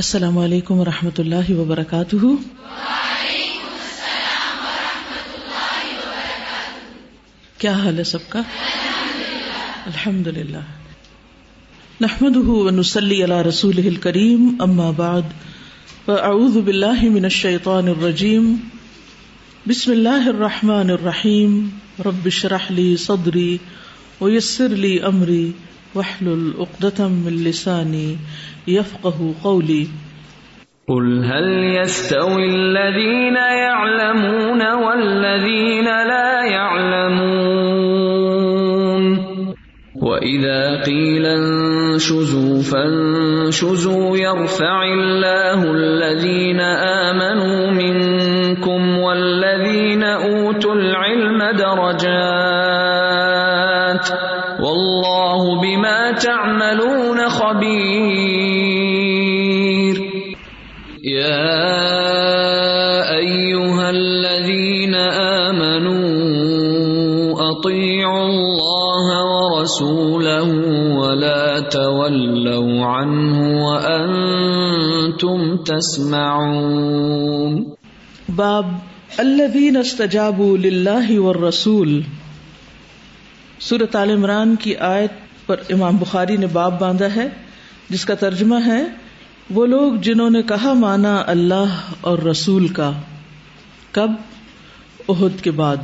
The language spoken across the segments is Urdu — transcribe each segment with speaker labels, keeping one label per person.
Speaker 1: السلام علیکم و رحمۃ اللہ وبرکاتہ۔ کیا حال ہے سب کا؟ الحمد للہ نحمد ونسلی علی رسول الکریم، اما بعد، فاعوذ باللہ من الشیطان الرجیم۔ بسم اللہ الرحمن الرحیم۔ رب اشرح لی صدری ویسر لی امری۔ واحلل عقدة من لسانی يفقه قولي.
Speaker 2: قل هل يستوي الذين يعلمون والذين لا يعلمون؟ وإذا قيل انشزوا فانشزوا يرفع الله الذين آمنوا منكم والذين أوتوا العلم درجات تعملون خبير؟ يا أيها الذين آمنوا، أطيعوا الله ورسوله ولا تولوا عنه وأنتم تسمعون.
Speaker 1: باب الذين استجابوا لله والرسول. سورت عال عمران کی آیت پر امام بخاری نے باب باندھا ہے، جس کا ترجمہ ہے، وہ لوگ جنہوں نے کہا مانا اللہ اور رسول کا، کب؟ عہد کے بعد،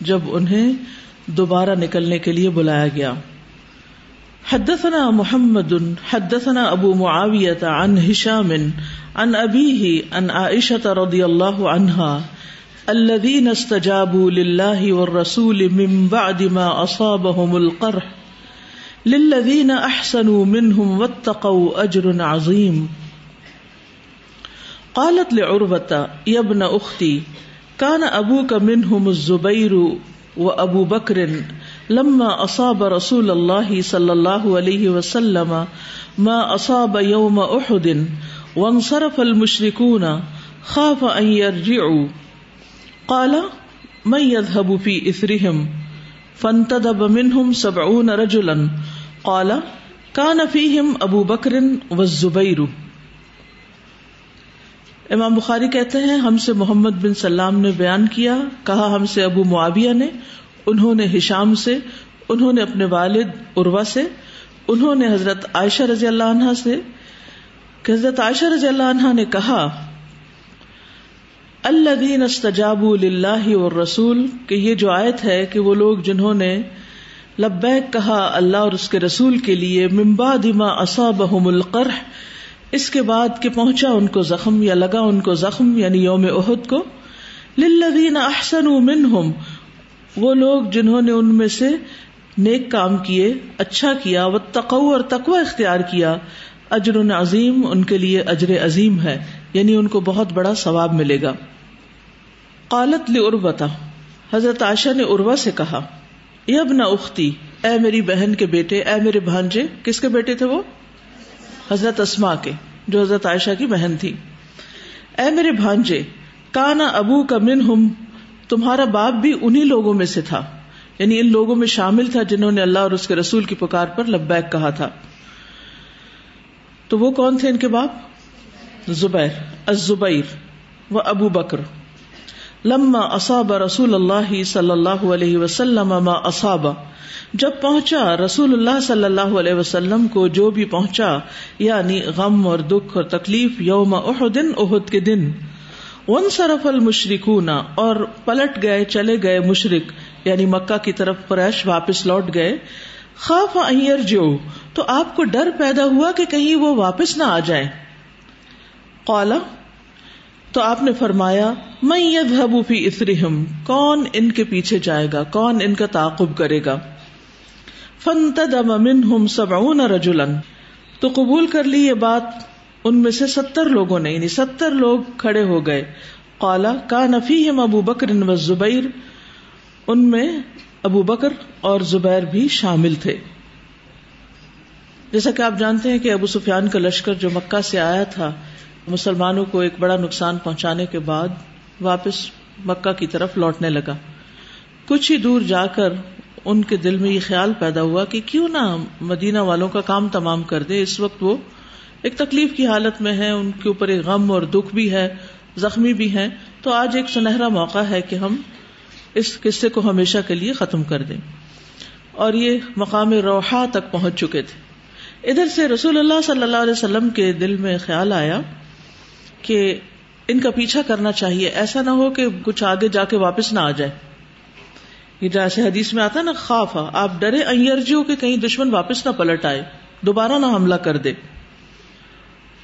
Speaker 1: جب انہیں دوبارہ نکلنے کے لیے بلایا گیا۔ حدثنا محمد، حدثنا ابو معاویة عن هشام عن أبيه عن عائشة رضي الله عنها الذين استجابوا لله والرسول من بعد ما أصابهم القرح۔ للذين احسنوا منهم واتقوا اجر عظيم قالت لعروة يا ابن اختي كان ابوك منهم الزبير وابو بكر لما اصاب رسول الله صلى الله عليه وسلم ما اصاب يوم احد وانصرف المشركون خاف ان يرجعوا قال، من يذهب في اثرهم؟ فانتدب منهم سبعون رجلا۔ قال كان فيهم ابو بکر والزبير امام بخاری کہتے ہیں، ہم سے محمد بن سلام نے بیان کیا، کہا ہم سے ابو معاویہ نے، انہوں نے ہشام سے، انہوں نے اپنے والد عروا سے، انہوں نے حضرت عائشہ رضی اللہ عنہ سے۔ کہ حضرت عائشہ رضی اللہ عنہ نے کہا، الذین استجابوا للہ والرسول کہ یہ جو آیت ہے کہ وہ لوگ جنہوں نے لبیک کہا اللہ اور اس کے رسول کے لیے ممبا دما اصابہم القرح، اس کے بعد کہ پہنچا ان کو زخم یا لگا ان کو زخم یعنی یوم احد کو، للذین احسنوا منہم، وہ لوگ جنہوں نے ان میں سے نیک کام کیے اچھا کیا وہ تقو اور تقوی اختیار کیا، اجر عظیم ان کے لیے اجر عظیم ہے یعنی ان کو بہت بڑا ثواب ملے گا۔ قالت لعروتا حضرت عائشہ نے عروا سے کہا یب نہ اختی، اے میری بہن کے بیٹے، اے میرے بھانجے، کس کے بیٹے تھے وہ؟ حضرت اسما کے، جو حضرت عائشہ کی بہن تھی۔ اے میرے بھانجے، کانا ابو کا من ہم تمہارا باپ بھی انہی لوگوں میں سے تھا۔ یعنی ان لوگوں میں شامل تھا جنہوں نے اللہ اور اس کے رسول کی پکار پر لبیک کہا تھا۔ تو وہ کون تھے ان کے باپ؟ زبیر، الزبیر و ابو بکر۔ لما اصاب رسول اللہ صلی اللہ علیہ وسلم ما اصاب۔ جب پہنچا، رسول اللہ صلی اللہ علیہ وسلم کو جو بھی پہنچا یعنی غم اور دکھ اور تکلیف یوم احد احد کے دن۔ ون صرف المشرکون اور پلٹ گئے، چلے گئے مشرق یعنی مکہ کی طرف قریش واپس لوٹ گئے۔ خوف ایر جو تو آپ کو ڈر پیدا ہوا کہ کہیں وہ واپس نہ آ جائیں قالا تو آپ نے فرمایا میں یذهب فی اثرہم کون ان کے پیچھے جائے گا، کون ان کا تعاقب کرے گا؟ فانتدم منہم سبعون رجلا۔ تو قبول کر لی یہ بات، ان میں سے ستر لوگوں نے یعنی ستر لوگ کھڑے ہو گئے۔ قالا، کان فیہم ابو بکر و زبیر ان میں ابو بکر اور زبیر بھی شامل تھے۔ جیسا کہ آپ جانتے ہیں کہ ابو سفیان کا لشکر جو مکہ سے آیا تھا مسلمانوں کو ایک بڑا نقصان پہنچانے کے بعد واپس مکہ کی طرف لوٹنے لگا۔ کچھ ہی دور جا کر ان کے دل میں یہ خیال پیدا ہوا کہ کیوں نہ مدینہ والوں کا کام تمام کر دے۔ اس وقت وہ ایک تکلیف کی حالت میں ہیں، ان کے اوپر ایک غم اور دکھ بھی ہے، زخمی بھی ہیں۔ تو آج ایک سنہرا موقع ہے کہ ہم اس قصے کو ہمیشہ کے لیے ختم کر دیں۔ اور یہ مقام روحا تک پہنچ چکے تھے۔ ادھر سے رسول اللہ صلی اللہ علیہ وسلم کے دل میں خیال آیا کہ ان کا پیچھا کرنا چاہیے۔ ایسا نہ ہو کہ کچھ آگے جا کے واپس نہ آ جائے۔ یہ جیسے حدیث میں آتا نا خوف آپ ڈرے ارجیو کہ کہیں دشمن واپس نہ پلٹ آئے، دوبارہ نہ حملہ کر دے۔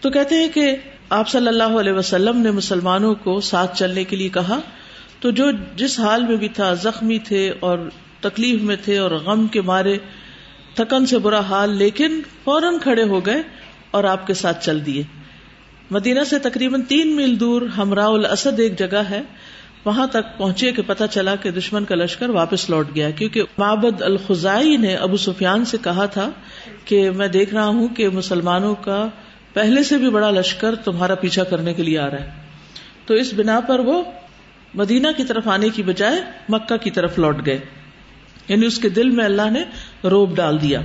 Speaker 1: تو کہتے ہیں کہ آپ صلی اللہ علیہ وسلم نے مسلمانوں کو ساتھ چلنے کے لیے کہا۔ تو جو جس حال میں بھی تھا، زخمی تھے اور تکلیف میں تھے اور غم کے مارے، تھکن سے برا حال، لیکن فوراً کھڑے ہو گئے اور آپ کے ساتھ چل دیے۔ مدینہ سے تقریباً تین میل دور ہمراہ الاسد ایک جگہ ہے۔ وہاں تک پہنچے کہ پتا چلا کہ دشمن کا لشکر واپس لوٹ گیا۔ کیونکہ معبد الخزائی نے ابو سفیان سے کہا تھا کہ میں دیکھ رہا ہوں کہ مسلمانوں کا پہلے سے بھی بڑا لشکر تمہارا پیچھا کرنے کے لیے آ رہا ہے۔ تو اس بنا پر وہ مدینہ کی طرف آنے کی بجائے مکہ کی طرف لوٹ گئے۔ یعنی اس کے دل میں اللہ نے روب ڈال دیا۔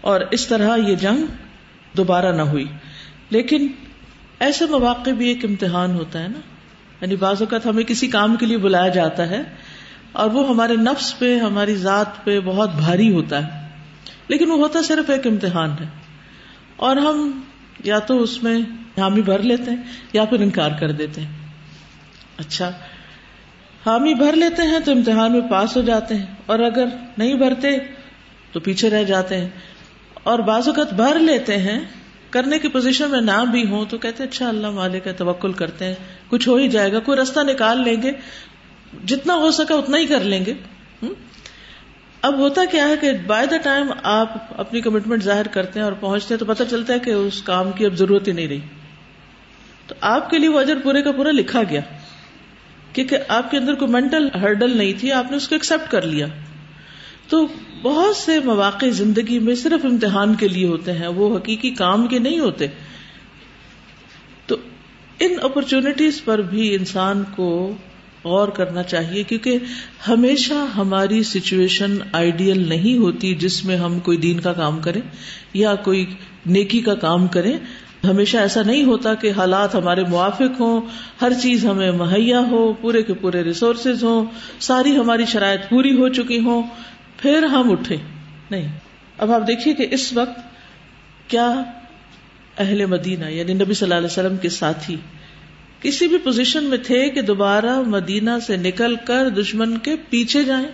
Speaker 1: اور اس طرح یہ جنگ دوبارہ نہ ہوئی۔ لیکن ایسے مواقع بھی ایک امتحان ہوتا ہے نا۔ یعنی بعض اوقات ہمیں کسی کام کے لیے بلایا جاتا ہے اور وہ ہمارے نفس پہ، ہماری ذات پہ بہت بھاری ہوتا ہے۔ لیکن وہ ہوتا صرف ایک امتحان ہے۔ اور ہم یا تو اس میں حامی بھر لیتے ہیں یا پھر انکار کر دیتے ہیں۔ اچھا حامی بھر لیتے ہیں تو امتحان میں پاس ہو جاتے ہیں۔ اور اگر نہیں بھرتے تو پیچھے رہ جاتے ہیں۔ اور بعض اوقات بھر لیتے ہیں کرنے کی پوزیشن میں نہ بھی ہوں تو کہتے اچھا اللہ مالک کا توکل کرتے ہیں۔ کچھ ہو ہی جائے گا، کوئی رستہ نکال لیں گے۔ جتنا ہو سکا اتنا ہی کر لیں گے۔ اب ہوتا کیا ہے کہ بائی دا ٹائم آپ اپنی کمٹمنٹ ظاہر کرتے ہیں اور پہنچتے ہیں تو پتہ چلتا ہے کہ اس کام کی اب ضرورت ہی نہیں رہی۔ تو آپ کے لیے وہ اجر پورے کا پورا لکھا گیا۔ کیونکہ آپ کے اندر کوئی مینٹل ہرڈل نہیں تھی، آپ نے اس کو ایکسپٹ کر لیا۔ تو بہت سے مواقع زندگی میں صرف امتحان کے لیے ہوتے ہیں، وہ حقیقی کام کے نہیں ہوتے۔ تو ان اپرچونٹیز پر بھی انسان کو غور کرنا چاہیے، کیونکہ ہمیشہ ہماری سچویشن آئیڈیل نہیں ہوتی جس میں ہم کوئی دین کا کام کریں یا کوئی نیکی کا کام کریں۔ ہمیشہ ایسا نہیں ہوتا کہ حالات ہمارے موافق ہوں، ہر چیز ہمیں مہیا ہو، پورے کے پورے ریسورسز ہوں، ساری ہماری شرائط پوری ہو چکی ہوں۔ پھر ہم اٹھے۔ نہیں۔ اب آپ دیکھیے کہ اس وقت کیا اہل مدینہ یعنی نبی صلی اللہ علیہ وسلم کے ساتھی کسی بھی پوزیشن میں تھے کہ دوبارہ مدینہ سے نکل کر دشمن کے پیچھے جائیں۔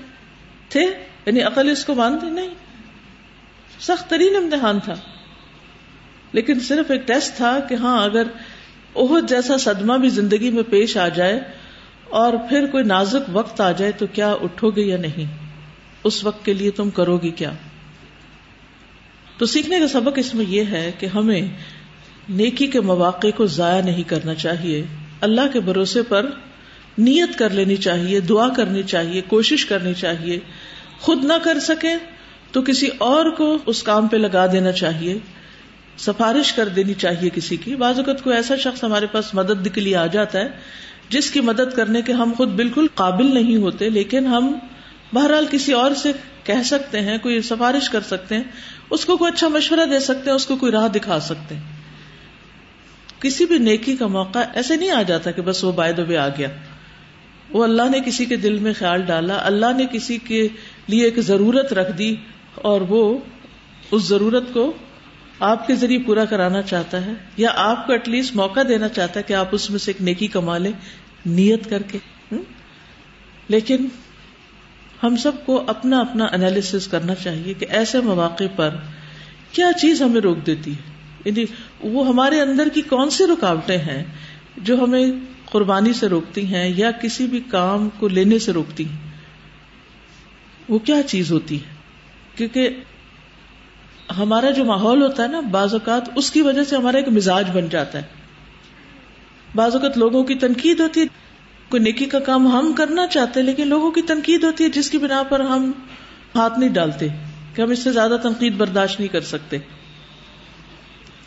Speaker 1: تھے؟ یعنی عقل اس کو مانتے؟ نہیں۔ سخت ترین امتحان تھا۔ لیکن صرف ایک ٹیسٹ تھا کہ ہاں اگر عہد جیسا صدمہ بھی زندگی میں پیش آ جائے اور پھر کوئی نازک وقت آ جائے تو کیا اٹھو گے یا نہیں۔ اس وقت کے لیے تم کرو گی کیا؟ تو سیکھنے کا سبق اس میں یہ ہے کہ ہمیں نیکی کے مواقع کو ضائع نہیں کرنا چاہیے، اللہ کے بھروسے پر نیت کر لینی چاہیے، دعا کرنی چاہیے، کوشش کرنی چاہیے۔ خود نہ کر سکے تو کسی اور کو اس کام پہ لگا دینا چاہیے، سفارش کر دینی چاہیے کسی کی۔ بعض اوقات کوئی ایسا شخص ہمارے پاس مدد کے لیے آ جاتا ہے، جس کی مدد کرنے کے ہم خود بالکل قابل نہیں ہوتے، لیکن ہم بہرحال کسی اور سے کہہ سکتے ہیں، کوئی سفارش کر سکتے ہیں، اس کو کوئی اچھا مشورہ دے سکتے ہیں، اس کو کوئی راہ دکھا سکتے ہیں۔ کسی بھی نیکی کا موقع ایسے نہیں آ جاتا کہ بس وہ بائے دبے آ گیا۔ وہ اللہ نے کسی کے دل میں خیال ڈالا، اللہ نے کسی کے لیے ایک ضرورت رکھ دی اور وہ اس ضرورت کو آپ کے ذریعے پورا کرانا چاہتا ہے یا آپ کو ایٹ لیسٹ موقع دینا چاہتا ہے کہ آپ اس میں سے ایک نیکی کما لیں، نیت کر کے۔ لیکن ہم سب کو اپنا اپنا انالیس کرنا چاہیے کہ ایسے مواقع پر کیا چیز ہمیں روک دیتی ہے؟ یعنی وہ ہمارے اندر کی کون سی رکاوٹیں ہیں جو ہمیں قربانی سے روکتی ہیں یا کسی بھی کام کو لینے سے روکتی ہیں؟ وہ کیا چیز ہوتی ہے؟ کیونکہ ہمارا جو ماحول ہوتا ہے نا، بعض اوقات اس کی وجہ سے ہمارا ایک مزاج بن جاتا ہے۔ بعض اوقات لوگوں کی تنقید ہوتی ہے۔ کوئی نیکی کا کام ہم کرنا چاہتے لیکن لوگوں کی تنقید ہوتی ہے، جس کی بنا پر ہم ہاتھ نہیں ڈالتے، کہ ہم اس سے زیادہ تنقید برداشت نہیں کر سکتے۔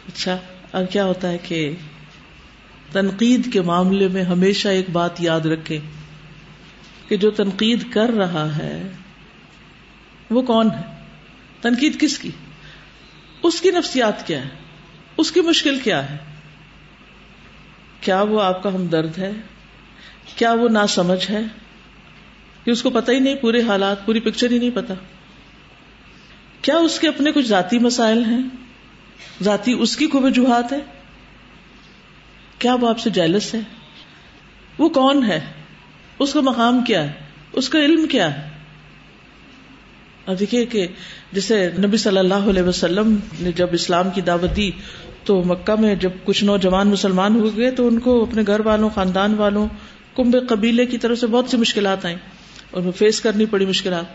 Speaker 1: اچھا اب کیا ہوتا ہے کہ تنقید کے معاملے میں ہمیشہ ایک بات یاد رکھے کہ جو تنقید کر رہا ہے، وہ کون ہے؟ تنقید کس کی؟ اس کی نفسیات کیا ہے اس کی مشکل کیا ہے؟ کیا وہ آپ کا ہمدرد ہے؟ کیا وہ نہ سمجھ ہے؟ کہ اس کو پتہ ہی نہیں پورے حالات، پوری پکچر ہی نہیں پتا کیا اس کے اپنے کچھ ذاتی مسائل ہیں؟ ذاتی اس کی کوئی وجوہات ہے؟ کیا وہ آپ سے جیلس ہے؟ وہ کون ہے؟ اس کا مقام کیا ہے؟ اس کا علم کیا ہے؟ اب دیکھیے کہ جیسے نبی صلی اللہ علیہ وسلم نے جب اسلام کی دعوت دی تو مکہ میں جب کچھ نوجوان مسلمان ہو گئے تو ان کو اپنے گھر والوں، خاندان والوں کمبے قبیلے کی طرف سے بہت سی مشکلات آئیں اور فیس کرنی پڑی مشکلات۔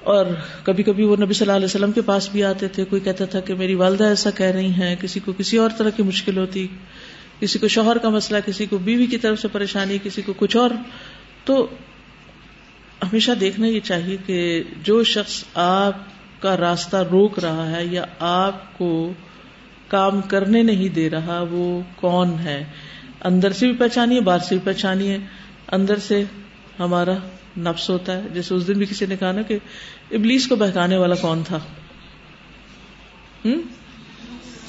Speaker 1: اور کبھی کبھی وہ نبی صلی اللہ علیہ وسلم کے پاس بھی آتے تھے، کوئی کہتا تھا کہ میری والدہ ایسا کہہ رہی ہیں، کسی کو کسی اور طرح کی مشکل ہوتی، کسی کو شوہر کا مسئلہ، کسی کو بیوی کی طرف سے پریشانی، کسی کو کچھ اور۔ تو ہمیشہ دیکھنا یہ چاہیے کہ جو شخص آپ کا راستہ روک رہا ہے یا آپ کو کام کرنے نہیں دے رہا، وہ کون ہے؟ اندر سے بھی پہچانی ہے، باہر سے بھی پہچانی ہے۔ اندر سے ہمارا نفس ہوتا ہے۔ جیسے اس دن بھی کسی نے کہا نا کہ ابلیس کو بہکانے والا کون تھا؟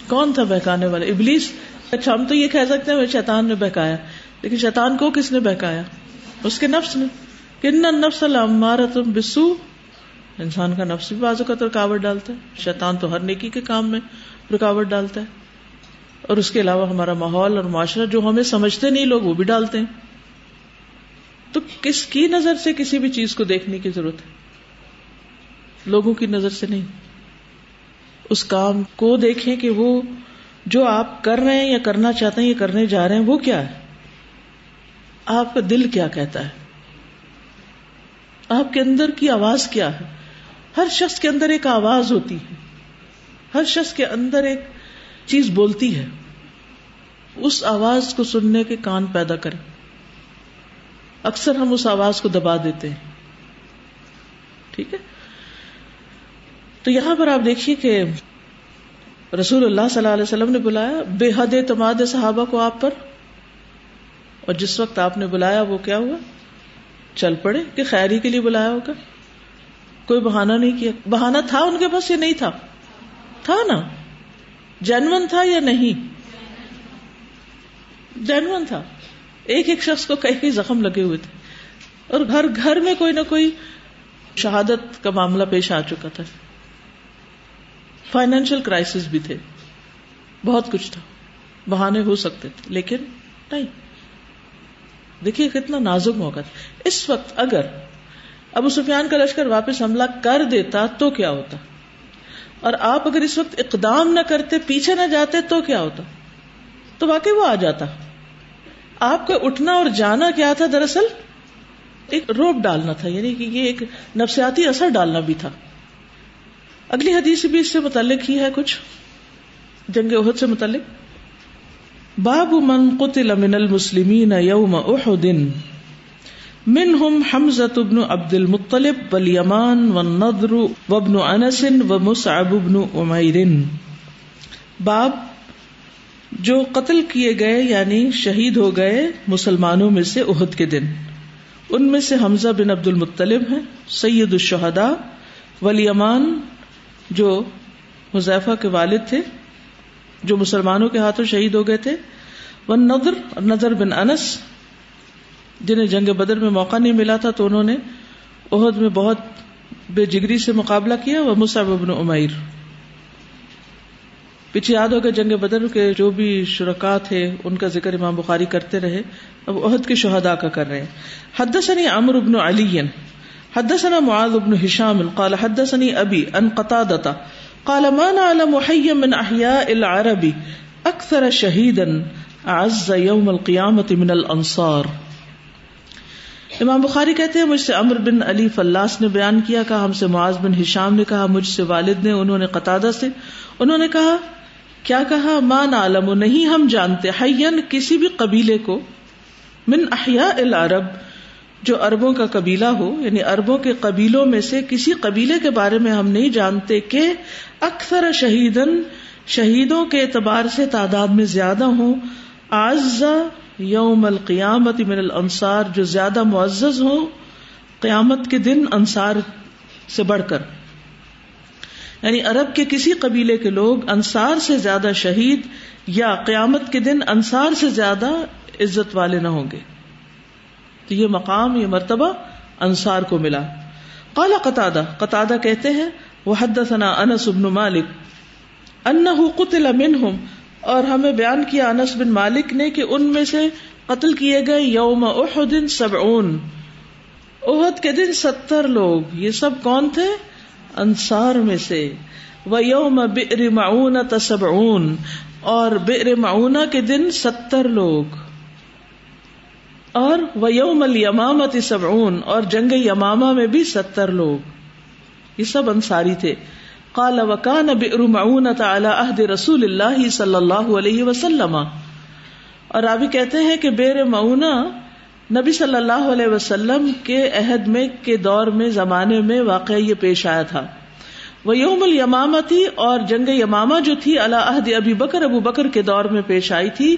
Speaker 1: کون تھا بہکانے والا؟ ابلیس؟ اچھا ہم تو یہ کہہ سکتے ہیں شیطان نے بہکایا۔ لیکن شیطان کو کس نے بہکایا؟ اس کے نفس نے۔ کن نفس ہمارا تم بسو انسان کا نفس بھی بازو کا تو رکاوٹ ڈالتا ہے۔ شیطان تو ہر نیکی کے کام میں رکاوٹ ڈالتا ہے۔ اور اس کے علاوہ ہمارا ماحول اور معاشرہ جو ہمیں سمجھتے نہیں، لوگ وہ بھی ڈالتے ہیں۔ تو کس کی نظر سے کسی بھی چیز کو دیکھنے کی ضرورت ہے؟ لوگوں کی نظر سے نہیں۔ اس کام کو دیکھیں کہ وہ جو آپ کر رہے ہیں یا کرنا چاہتے ہیں یا کرنے جا رہے ہیں، وہ کیا ہے؟ آپ کا دل کیا کہتا ہے؟ آپ کے اندر کی آواز کیا ہے؟ ہر شخص کے اندر ایک آواز ہوتی ہے۔ ہر شخص کے اندر ایک چیز بولتی ہے، اس آواز کو سننے کے کان پیدا کریں۔ اکثر ہم اس آواز کو دبا دیتے ہیں۔ ٹھیک ہے؟ تو یہاں پر آپ دیکھیے کہ رسول اللہ صلی اللہ علیہ وسلم نے بلایا، بے حد اعتماد صحابہ کو آپ پر۔ اور جس وقت آپ نے بلایا، وہ کیا ہوا؟ چل پڑے کہ خیری کے لیے بلایا ہوگا۔ کوئی بہانا نہیں کیا۔ بہانا تھا ان کے پاس یا نہیں تھا؟ تھا نا۔ جینون تھا یا نہیں؟ جینون تھا۔ ایک ایک شخص کو کئی کئی زخم لگے ہوئے تھے۔ اور گھر گھر میں کوئی نہ کوئی شہادت کا معاملہ پیش آ چکا تھا۔ فائنینشیل کرائسس بھی تھے۔ بہت کچھ تھا۔ بہانے ہو سکتے تھے، لیکن نہیں۔ دیکھیے کتنا نازک موقع تھا۔ اس وقت اگر ابو سفیان کا لشکر واپس حملہ کر دیتا تو کیا ہوتا؟ اور آپ اگر اس وقت اقدام نہ کرتے، پیچھے نہ جاتے، تو کیا ہوتا؟ تو واقعی وہ آ جاتا۔ آپ کا اٹھنا اور جانا کیا تھا؟ دراصل ایک روپ ڈالنا تھا یعنی کہ یہ ایک نفسیاتی اثر ڈالنا بھی تھا۔ اگلی حدیث بھی اس سے متعلق ہی ہے، کچھ جنگ عہد سے متعلق۔ باب من قتل من المسلمین یوم احد۔ منهم حمزة بن عبد المطلب واليمان والنضر وابن انس ومصعب بن عمير باب، جو قتل کیے گئے یعنی شہید ہو گئے مسلمانوں میں سے عہد کے دن۔ ان میں سے حمزہ بن عبد المطلب ہیں، سید الشہدا ولیمان جو حذیفہ کے والد تھے، جو مسلمانوں کے ہاتھوں شہید ہو گئے تھے۔ وہ نظر نظر بن انس جنہیں جنگ بدر میں موقع نہیں ملا تھا تو انہوں نے عہد میں بہت بے جگری سے مقابلہ کیا، وہ مصعب بن عمیر۔ پیچھے یاد ہوگا جنگ بدر کے جو بھی شرکا تھے، ان کا ذکر امام بخاری کرتے رہے۔ اب عہد کے شہدا کا کر رہے ہیں۔ حدثني عمرو بن علي حدثنا معاذ بن هشام قال حدثني ابي ان قتادة قال ما نعلم حيا من احياء العرب اكثر شهيدا اعز يوم القيامه من الانصار۔ امام بخاری کہتے ہیں، مجھ سے امر بن علی فلاس نے بیان کیا، کہا، ہم سے معاذ بن ہشام نے کہا، مجھ سے والد نے، انہوں نے قطادہ سے۔ انہوں نے کہا، کیا کہا؟ مان عالم نہیں ہم جانتے۔ حین کسی بھی قبیلے کو من احیاء العرب، جو اربوں کا قبیلہ ہو یعنی اربوں کے قبیلوں میں سے کسی قبیلے کے بارے میں ہم نہیں جانتے کہ اکثر شہیدن شہیدوں کے اعتبار سے تعداد میں زیادہ ہوں۔ آز یوم القیامت من الانصار، جو زیادہ معزز ہوں، قیامت کے دن انصار سے بڑھ کر۔ یعنی عرب کے کسی قبیلے کے لوگ انصار سے زیادہ شہید یا قیامت کے دن انصار سے زیادہ عزت والے نہ ہوں گے۔ تو یہ مقام، یہ مرتبہ انصار کو ملا۔ قال قطع قطع کہتے ہیں وہ حد ثنا انس ابن مالک ان قتل منہم اور ہمیں بیان کیا انس بن مالک نے کہ ان میں سے قتل کیے گئے یوم احد سبعون۔ احد کے دن ستر لوگ۔ یہ سب کون تھے؟ انصار میں سے۔ وہ یوم بئر معون اور بئر معونہ کے دن ستر لوگ۔ اور وہ یوم المامت سبعون۔ اور جنگ یماما میں بھی ستر لوگ۔ یہ سب انصاری تھے۔ قال وکان بئر معونت على عہد رسول اللہ صلی اللہ علیہ وسلم. اور ابھی کہتے ہیں کہ بیر معونہ نبی صلی اللہ علیہ وسلم کے عہد میں کے دور میں زمانے میں واقع یہ پیش آیا تھا. وہ یوم المامتی اور جنگ یماما جو تھی اللہ عہد ابی بکر، ابو بکر کے دور میں پیش آئی تھی.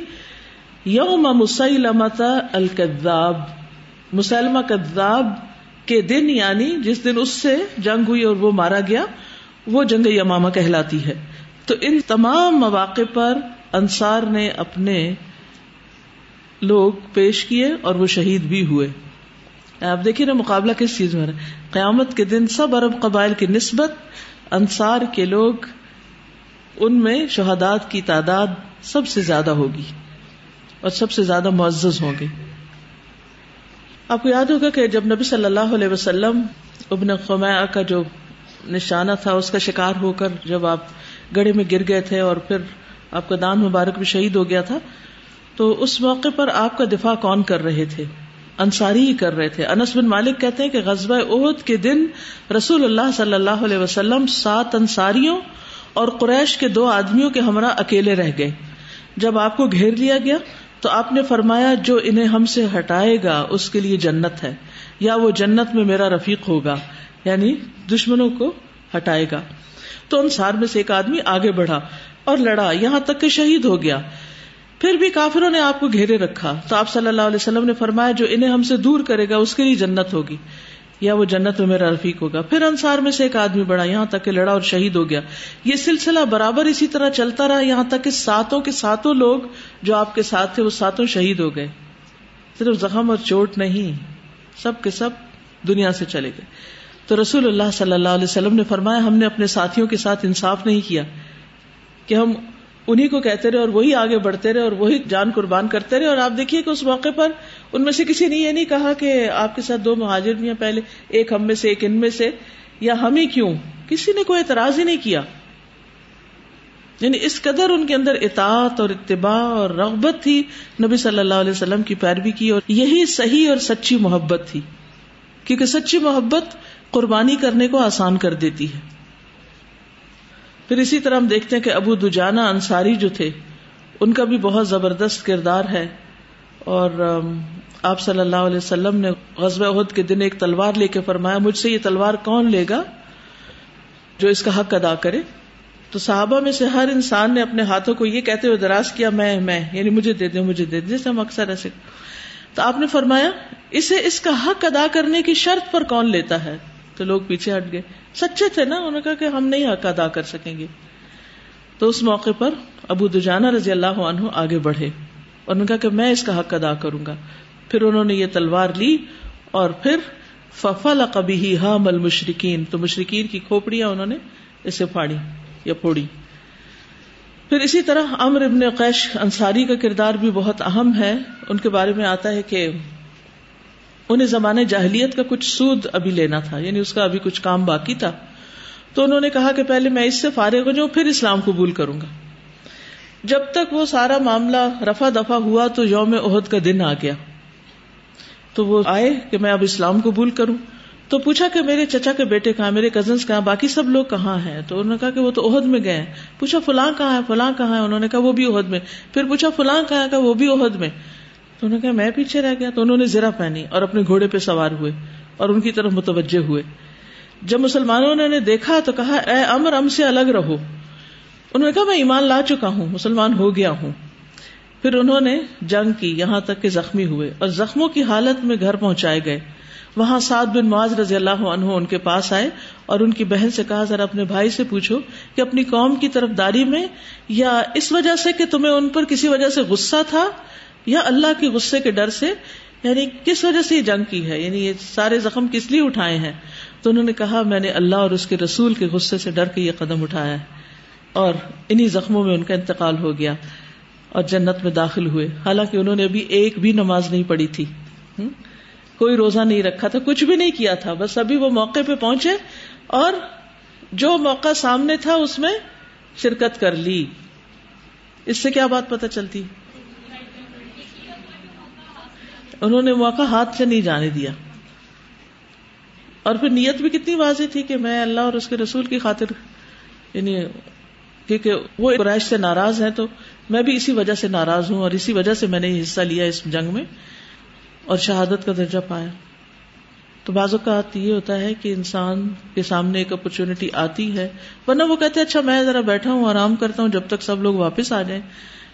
Speaker 1: یوم مسلمت الکذاب مسلمہ کذاب کے دن یعنی جس دن اس سے جنگ ہوئی اور وہ مارا گیا وہ جنگ یماما کہلاتی ہے۔ تو ان تمام مواقع پر انصار نے اپنے لوگ پیش کیے اور وہ شہید بھی ہوئے۔ آپ دیکھیے نا مقابلہ کس چیز میں قیامت کے دن سب عرب قبائل کی نسبت انصار کے لوگ ان میں شہادات کی تعداد سب سے زیادہ ہوگی اور سب سے زیادہ معزز ہوں گے۔ آپ کو یاد ہوگا کہ جب نبی صلی اللہ علیہ وسلم ابن خما کا جو نشانہ تھا، اس کا شکار ہو کر جب آپ گڑے میں گر گئے تھے اور پھر آپ کا دان مبارک بھی شہید ہو گیا تھا، تو اس موقع پر آپ کا دفاع کون کر رہے تھے؟ انصاری ہی کر رہے تھے۔ انس بن مالک کہتے ہیں کہ غزبۂ عہد کے دن رسول اللہ صلی اللہ علیہ وسلم سات انصاریوں اور قریش کے دو آدمیوں کے ہمراہ اکیلے رہ گئے۔ جب آپ کو گھیر لیا گیا تو آپ نے فرمایا، جو انہیں ہم سے ہٹائے گا، اس کے لیے جنت ہے، یا وہ جنت میں میرا رفیق ہوگا۔ یعنی دشمنوں کو ہٹائے گا۔ تو انصار میں سے ایک آدمی آگے بڑھا اور لڑا، یہاں تک کہ شہید ہو گیا۔ پھر بھی کافروں نے آپ کو گھیرے رکھا۔ تو آپ صلی اللہ علیہ وسلم نے فرمایا، جو انہیں ہم سے دور کرے گا، اس کے لیے جنت ہوگی۔ یا وہ جنت میں میرا رفیق ہوگا۔ پھر انصار میں سے ایک آدمی بڑھا، یہاں تک کہ لڑا اور شہید ہو گیا۔ یہ سلسلہ برابر اسی طرح چلتا رہا، یہاں تک کہ ساتوں کے ساتوں لوگ جو آپ کے ساتھ تھے، وہ ساتوں شہید ہو گئے۔ صرف زخم اور چوٹ نہیں، سب کے سب دنیا سے چلے گئے۔ تو رسول اللہ صلی اللہ علیہ وسلم نے فرمایا، ہم نے اپنے ساتھیوں کے ساتھ انصاف نہیں کیا، کہ ہم انہیں کو کہتے رہے اور وہی آگے بڑھتے رہے اور وہی جان قربان کرتے رہے۔ اور آپ دیکھیے کہ اس موقع پر ان میں سے کسی نے یہ نہیں کہا کہ آپ کے ساتھ دو مہاجر بھی ہیں پہلے، ایک ہم میں سے، ایک ان میں سے، یا ہم ہی کیوں؟ کسی نے کوئی اعتراض ہی نہیں کیا۔ یعنی اس قدر ان کے اندر اطاعت اور اتباع اور رغبت تھی، نبی صلی اللہ علیہ وسلم کی پیروی کی، اور یہی صحیح اور سچی محبت تھی۔ کیونکہ سچی محبت قربانی کرنے کو آسان کر دیتی ہے۔ پھر اسی طرح ہم دیکھتے ہیں کہ ابو دجانا انصاری جو تھے، ان کا بھی بہت زبردست کردار ہے۔ اور آپ صلی اللہ علیہ وسلم نے غزب عہد کے دن ایک تلوار لے کے فرمایا، مجھ سے یہ تلوار کون لے گا جو اس کا حق ادا کرے؟ تو صحابہ میں سے ہر انسان نے اپنے ہاتھوں کو یہ کہتے ہوئے دراز کیا، میں میں یعنی مجھے دے دیں، مجھے دے دیں، جیسے ہم اکثر ایسے۔ تو آپ نے فرمایا، اسے اس کا حق ادا کرنے کی شرط پر کون لیتا ہے؟ تو لوگ پیچھے ہٹ گئے۔ سچے تھے نا؟ انہوں نے کہا کہ ہم نہیں حق ادا کر سکیں گے۔ تو اس موقع پر ابو دجانا رضی اللہ عنہ آگے بڑھے اور انہوں نے کہا کہ میں اس کا حق ادا کروں گا۔ پھر انہوں نے یہ تلوار لی اور پھر ففل کبھی ہاں مل مشرقین تو مشرقین کی کھوپڑیاں انہوں نے اسے پھاڑی یا پھوڑی۔ پھر اسی طرح امر ابن قیش انصاری کا کردار بھی بہت اہم ہے۔ ان کے بارے میں آتا ہے کہ انہیں زمانے جاہلیت کا کچھ سود ابھی لینا تھا یعنی اس کا ابھی کچھ کام باقی تھا۔ تو انہوں نے کہا کہ پہلے میں اس سے فارغ ہو جاؤں، پھر اسلام قبول کروں گا۔ جب تک وہ سارا معاملہ رفا دفا ہوا تو یوم عہد کا دن آ گیا۔ تو وہ آئے کہ میں اب اسلام قبول کروں۔ تو پوچھا کہ میرے چچا کے بیٹے کہاں، میرے کزنس کہاں، باقی سب لوگ کہاں ہیں؟ تو انہوں نے کہا کہ وہ تو عہد میں گئے پوچھا فلاں کہاں ہے، فلاں کہاں ہے؟ انہوں نے کہا وہ بھی عہد میں۔ پھر پوچھا فلاں کہاں ہے وہ بھی عہد میں۔ تو انہوں نے کہا، میں پیچھے رہ گیا تو انہوں نے زرا پہنی اور اپنے گھوڑے پہ سوار ہوئے اور ان کی طرف متوجہ ہوئے۔ جب مسلمانوں نے دیکھا تو کہا، اے امر ام سے الگ رہو۔ انہوں نے کہا، میں ایمان لا چکا ہوں، مسلمان ہو گیا ہوں۔ پھر انہوں نے جنگ کی، یہاں تک کہ زخمی ہوئے اور زخموں کی حالت میں گھر پہنچائے گئے۔ وہاں سعد بن معاذ رضی اللہ عنہ ان کے پاس آئے اور ان کی بہن سے کہا، ذرا اپنے بھائی سے پوچھو کہ اپنی قوم کی طرف داری میں، یا اس وجہ سے کہ تمہیں ان پر کسی وجہ سے غصہ تھا؟ یا اللہ کے غصے کے ڈر سے یعنی کس وجہ سے یہ جنگ کی ہے؟ یعنی یہ سارے زخم کس لیے اٹھائے ہیں؟ تو انہوں نے کہا، میں نے اللہ اور اس کے رسول کے غصے سے ڈر کے یہ قدم اٹھایا ہے اور انہی زخموں میں ان کا انتقال ہو گیا اور جنت میں داخل ہوئے۔ حالانکہ انہوں نے ابھی ایک بھی نماز نہیں پڑھی تھی۔ کوئی روزہ نہیں رکھا تھا، کچھ بھی نہیں کیا تھا۔ بس ابھی وہ موقع پہ پہنچے اور جو موقع سامنے تھا، اس میں شرکت کر لی۔ اس سے کیا بات پتہ چلتی؟ انہوں نے موقع ہاتھ سے نہیں جانے دیا۔ اور پھر نیت بھی کتنی واضح تھی کہ میں اللہ اور اس کے رسول کی خاطر یعنی کیونکہ وہ قرائش سے ناراض ہیں تو میں بھی اسی وجہ سے ناراض ہوں اور اسی وجہ سے میں نے حصہ لیا اس جنگ میں اور شہادت کا درجہ پایا۔ تو بعض اوقات یہ ہوتا ہے کہ انسان کے سامنے ایک اپرچونٹی آتی ہے۔ ورنہ وہ کہتے اچھا میں ذرا بیٹھا ہوں، آرام کرتا ہوں، جب تک سب لوگ واپس آ جائیں۔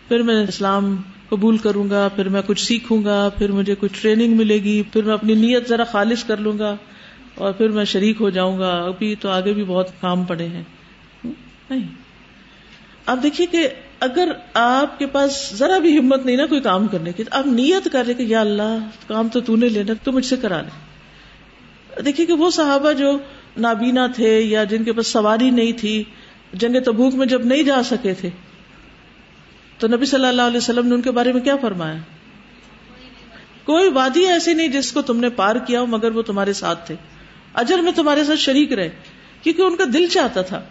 Speaker 1: پھر میں اسلام قبول کروں گا، پھر میں کچھ سیکھوں گا، پھر مجھے کچھ ٹریننگ ملے گی، پھر میں اپنی نیت ذرا خالص کر لوں گا اور پھر میں شریک ہو جاؤں گا۔ ابھی تو آگے بھی بہت کام پڑے ہیں۔ نہیں۔ آپ دیکھیے کہ اگر آپ کے پاس ذرا بھی ہمت نہیں نا کوئی کام کرنے کی، آپ نیت کر رہے کہ یا اللہ، کام تو تو نے لینا تو مجھ سے کرا لے دیکھیے کہ وہ صحابہ جو نابینا تھے یا جن کے پاس سواری نہیں تھی، جنگ تبوک میں جب نہیں جا سکے تھے تو نبی صلی اللہ علیہ وسلم نے ان کے بارے میں کیا فرمایا؟ کوئی وادی ایسی نہیں جس کو تم نے پار کیا ہو، مگر وہ تمہارے ساتھ تھے۔ اجر میں تمہارے ساتھ شریک رہے، کیونکہ ان کا دل چاہتا تھا۔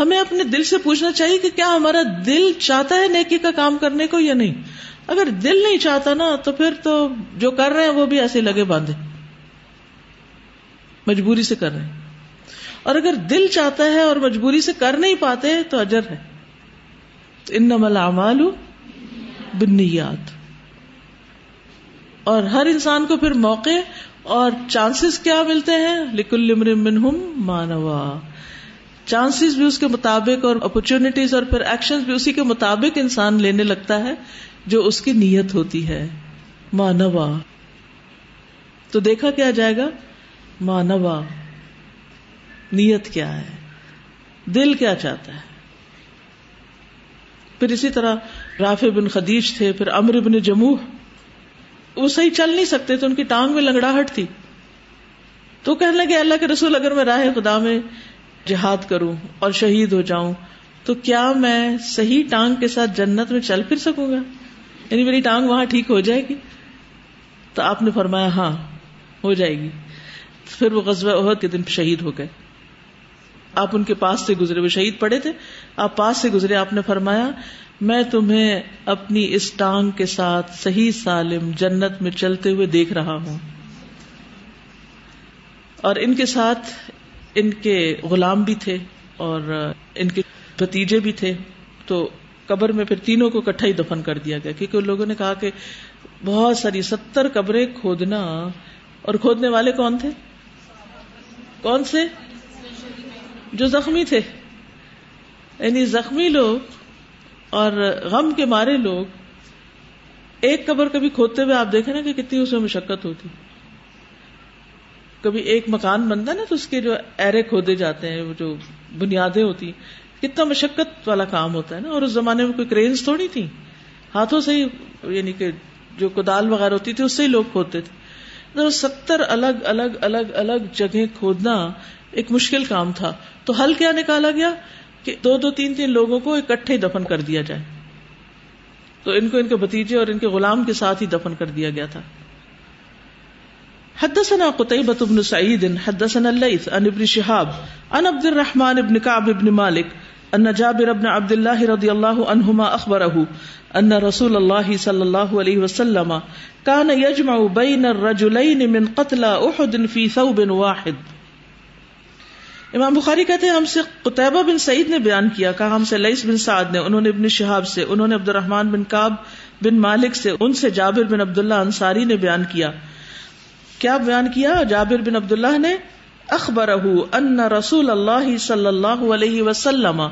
Speaker 1: ہمیں اپنے دل سے پوچھنا چاہیے کہ کیا ہمارا دل چاہتا ہے نیکی کا کام کرنے کو یا نہیں؟ اگر دل نہیں چاہتا نا، تو پھر تو جو کر رہے ہیں وہ بھی ایسے لگے باندھے۔ مجبوری سے کر رہے ہیں۔ اور اگر دل چاہتا ہے اور مجبوری سے کر نہیں پاتے، تو اجر ہے۔ ان نمل بنیاد اور ہر انسان کو پھر موقع اور چانسز کیا ملتے ہیں؟ لکل منہم مانوا چانسز بھی اس کے مطابق اور اپرچونیٹیز اور پھر ایکشن بھی اسی کے مطابق انسان لینے لگتا ہے جو اس کی نیت ہوتی ہے۔ مانوا تو دیکھا کیا جائے گا؟ مانوا نیت کیا ہے؟ دل کیا چاہتا ہے؟ پھر اسی طرح رافع بن خدیج تھے، پھر امر بن جموح، وہ صحیح چل نہیں سکتے تو ان کی ٹانگ میں لنگڑاہٹ تھی۔ تو کہنے لگے، اللہ کے رسول، اگر میں راہ خدا میں جہاد کروں اور شہید ہو جاؤں، تو کیا میں صحیح ٹانگ کے ساتھ جنت میں چل پھر سکوں گا؟ یعنی میری ٹانگ وہاں ٹھیک ہو جائے گی؟ تو آپ نے فرمایا ہاں ہو جائے گی۔ پھر وہ غزوہ عہد کے دن شہید ہو گئے۔ آپ ان کے پاس سے گزرے وہ شہید پڑے تھے۔ آپ پاس سے گزرے، آپ نے فرمایا، میں تمہیں اپنی اس ٹانگ کے ساتھ صحیح سالم جنت میں چلتے ہوئے دیکھ رہا ہوں۔ اور ان کے ساتھ ان کے غلام بھی تھے اور ان کے بتیجے بھی تھے۔ تو قبر میں پھر تینوں کو کٹھا ہی دفن کر دیا گیا، کیونکہ لوگوں نے کہا کہ بہت ساری ستر قبریں کھودنا۔ اور کھودنے والے کون تھے؟ کون سے؟ جو زخمی تھے۔ یعنی زخمی لوگ اور غم کے مارے لوگ ایک قبر کبھی کھودتے ہوئے آپ دیکھیں نا کہ کتنی اس میں مشقت ہوتی۔ کبھی ایک مکان بنتا نا تو اس کے جو ایرے کھودے جاتے ہیں، وہ جو بنیادیں ہوتی کتنا مشقت والا کام ہوتا ہے نا۔ اور اس زمانے میں کوئی کرینز تھوڑی تھی ہاتھوں سے ہی یعنی کہ جو کدال وغیرہ ہوتی تھی، اس سے ہی لوگ کھودتے تھے۔ ستر الگ الگ الگ الگ جگہ کھودنا ایک مشکل کام تھا۔ تو حل کیا نکالا گیا کہ دو دو تین تین لوگوں کو اکٹھے دفن کر دیا جائے۔ تو ان کو ان کے بتیجے اور ان کے غلام کے ساتھ ہی دفن کر دیا گیا تھا۔ حدثنا قتيبة بن سعيد حدثنا الليث عن ابن شهاب عن عبد الرحمن بن كعب بن مالك ان جابر بن عبد الله رضي الله عنهما اخبره ان رسول الله صلى الله عليه وسلم كان يجمع بين الرجلين من قتل احد في ثوب واحد۔ امام بخاری کہتے ہیں ہم سے قطبہ بن سعید نے بیان کیا، کہا ہم سے لئیس بن سعد نے، انہوں نے ابن شہاب سے، انہوں نے عبد الرحمان بن کاب بن مالک سے، ان سے جابر بن عبداللہ انصاری نے بیان کیا۔ کیا بیان کیا؟ جابر بن عبداللہ نے اخبر ان رسول اللہ صلی اللہ علیہ وسلم،